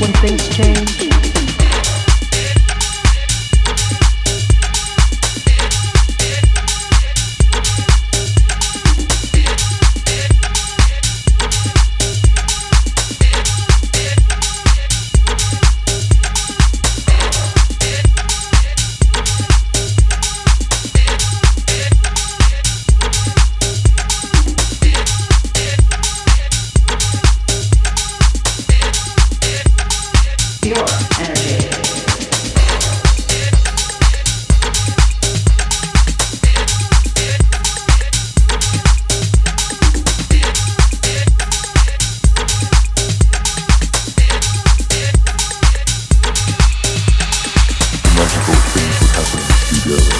when things change?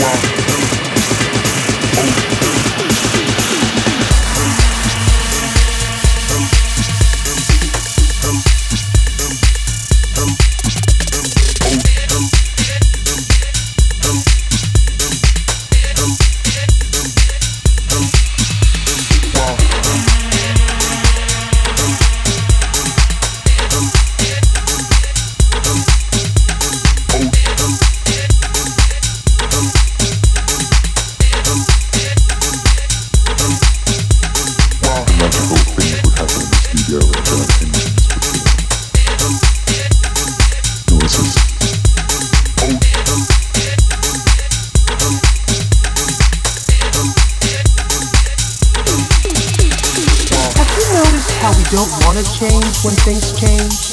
wall. Don't want to change when things change?